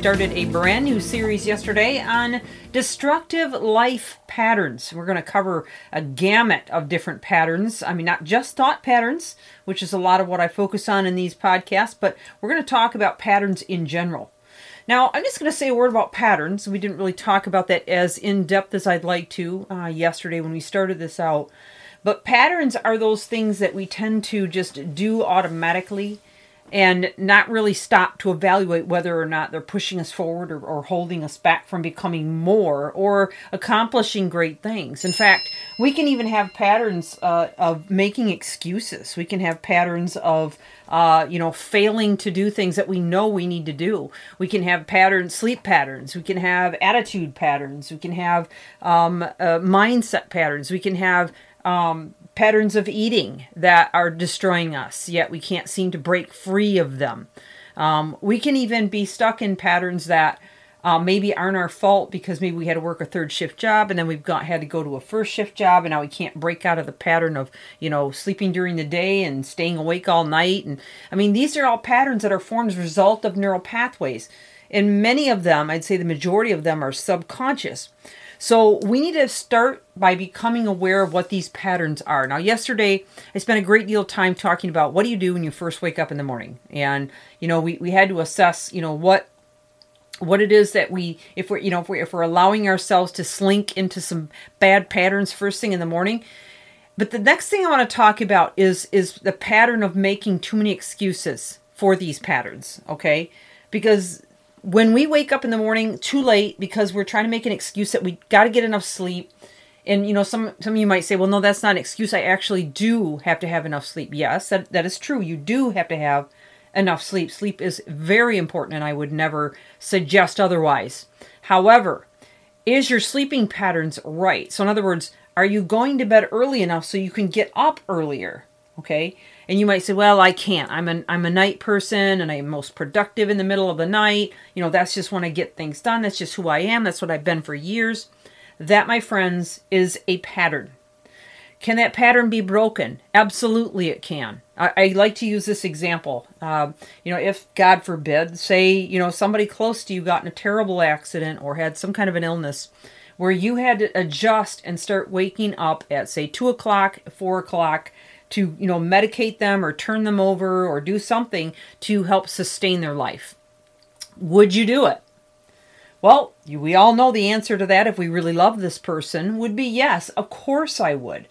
started a brand new series yesterday on destructive life patterns. We're going to cover a gamut of different patterns. I mean, not just thought patterns, which is a lot of what I focus on in these podcasts, but we're going to talk about patterns in general. Now, I'm just going to say a word about patterns. We didn't really talk about that as in depth as I'd like to uh, yesterday when we started this out. But patterns are those things that we tend to just do automatically and not really stop to evaluate whether or not they're pushing us forward or, or, holding us back from becoming more or accomplishing great things. In fact, we can even have patterns uh, of making excuses. We can have patterns of, uh, you know, failing to do things that we know we need to do. We can have patterns, sleep patterns. We can have attitude patterns. We can have um, uh, mindset patterns. We can have um, patterns of eating that are destroying us, yet we can't seem to break free of them. Um, we can even be stuck in patterns that uh, maybe aren't our fault because maybe we had to work a third shift job and then we've got had to go to a first shift job and now we can't break out of the pattern of you know sleeping during the day and staying awake all night. And i mean these are all patterns that are formed as a result of neural pathways. And many of them i'd say the majority of them are subconscious so we need to start by becoming aware of what these patterns are. Now, yesterday I spent a great deal of time talking about what do you do when you first wake up in the morning, and you know we we had to assess you know what what it is that we if we're you know if we're, if we're allowing ourselves to slink into some bad patterns first thing in the morning. But the next thing i want to talk about is is the pattern of making too many excuses for these patterns okay? Because when we wake up in the morning too late because we're trying to make an excuse that we got to get enough sleep. And you know some some of you might say well no that's not an excuse. I actually do have to have enough sleep. Yes that, that is true. You do have to have enough sleep. Sleep is very important and i would never suggest otherwise. However is your sleeping patterns right? So in other words are you going to bed early enough so you can get up earlier okay? And you might say well i can't. I'm a i'm a night person and i'm most productive in the middle of the night. You know that's just when i get things done. That's just who i am. That's what i've been for years. That my friends is a pattern. Can that pattern be broken? Absolutely it can. I, I like to use this example. Uh, you know if god forbid say you know somebody close to you got in a terrible accident or had some kind of an illness where you had to adjust and start waking up at say two o'clock four o'clock to you know medicate them or turn them over or do something to help sustain their life. Would you do it? Well we all know the answer to that if we really love this person would be yes of course i would.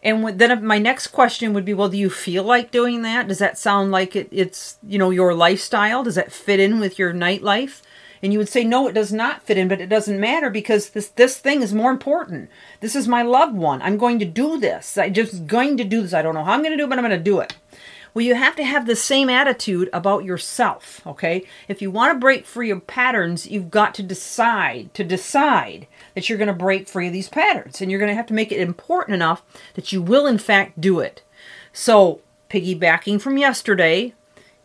And then my next question would be well do you feel like doing that? Does that sound like it, it's you know your lifestyle? Does that fit in with your nightlife and you would say no it does not fit in but it doesn't matter because this this thing is more important. This is my loved one. I'm going to do this. I'm just going to do this. I don't know how i'm going to do it but i'm going to do it. Well you have to have the same attitude about yourself okay? If you want to break free of patterns you've got to decide to decide that you're going to break free of these patterns and you're going to have to make it important enough that you will in fact do it. So piggybacking from yesterday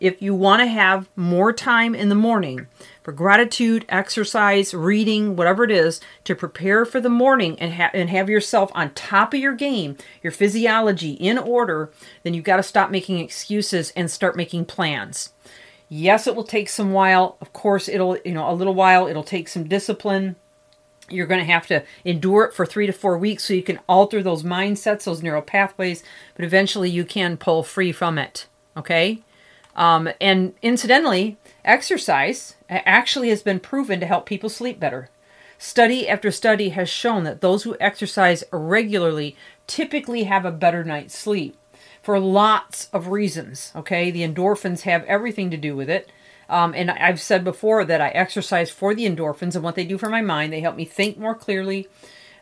if you want to have more time in the morning for gratitude, exercise, reading, whatever it is, to prepare for the morning and, ha- and have yourself on top of your game, your physiology in order, then you've got to stop making excuses and start making plans. Yes, it will take some while. Of course, it'll, you know, a little while. It'll take some discipline. You're going to have to endure it for three to four weeks so you can alter those mindsets, those neural pathways, but eventually you can pull free from it. Okay? Um, and incidentally, exercise actually has been proven to help people sleep better. Study after study has shown that those who exercise regularly typically have a better night's sleep for lots of reasons. Okay, the endorphins have everything to do with it. Um, and I've said before that I exercise for the endorphins and what they do for my mind. They help me think more clearly.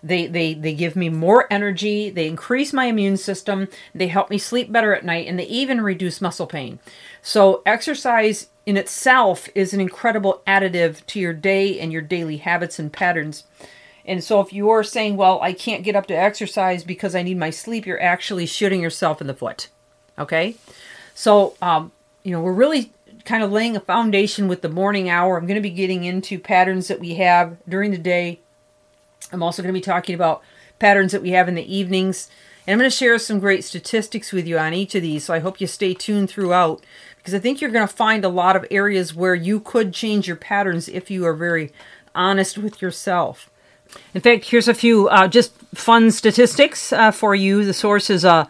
They, they, they give me more energy, they increase my immune system, they help me sleep better at night, and they even reduce muscle pain. So, exercise in itself is an incredible additive to your day and your daily habits and patterns. And so, if you're saying, Well, I can't get up to exercise because I need my sleep, you're actually shooting yourself in the foot. Okay? So, um, you know, we're really kind of laying a foundation with the morning hour. I'm going to be getting into patterns that we have during the day. I'm also going to be talking about patterns that we have in the evenings. And I'm going to share some great statistics with you on each of these. So I hope you stay tuned throughout because I think you're going to find a lot of areas where you could change your patterns if you are very honest with yourself. In fact, here's a few uh, just fun statistics uh, for you. The source is a,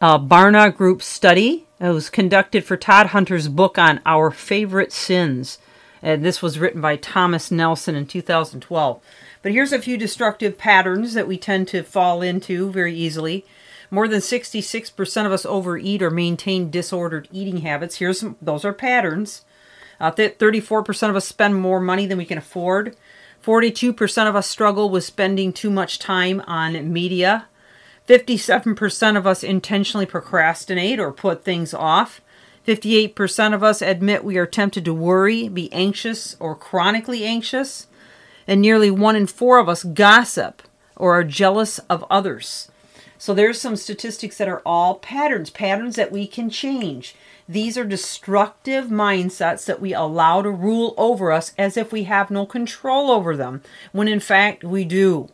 a Barna Group study it was conducted for Todd Hunter's book on Our Favorite Sins. And this was written by Thomas Nelson in 2012. But here's a few destructive patterns that we tend to fall into very easily. More than 66% of us overeat or maintain disordered eating habits. Here's some, those are patterns. Uh, 34% of us spend more money than we can afford. 42% of us struggle with spending too much time on media 57% of us intentionally procrastinate or put things off. 58% of us admit we are tempted to worry, be anxious, or chronically anxious. And nearly one in four of us gossip or are jealous of others. So there's some statistics that are all patterns, patterns that we can change. These are destructive mindsets that we allow to rule over us as if we have no control over them, when in fact we do.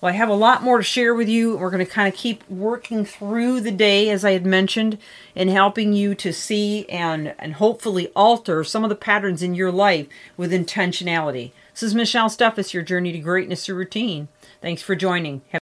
Well, I have a lot more to share with you. We're going to kind of keep working through the day, as I had mentioned, and helping you to see and, and hopefully alter some of the patterns in your life with intentionality. This is Michelle Steffes, your journey to greatness through routine. Thanks for joining. Have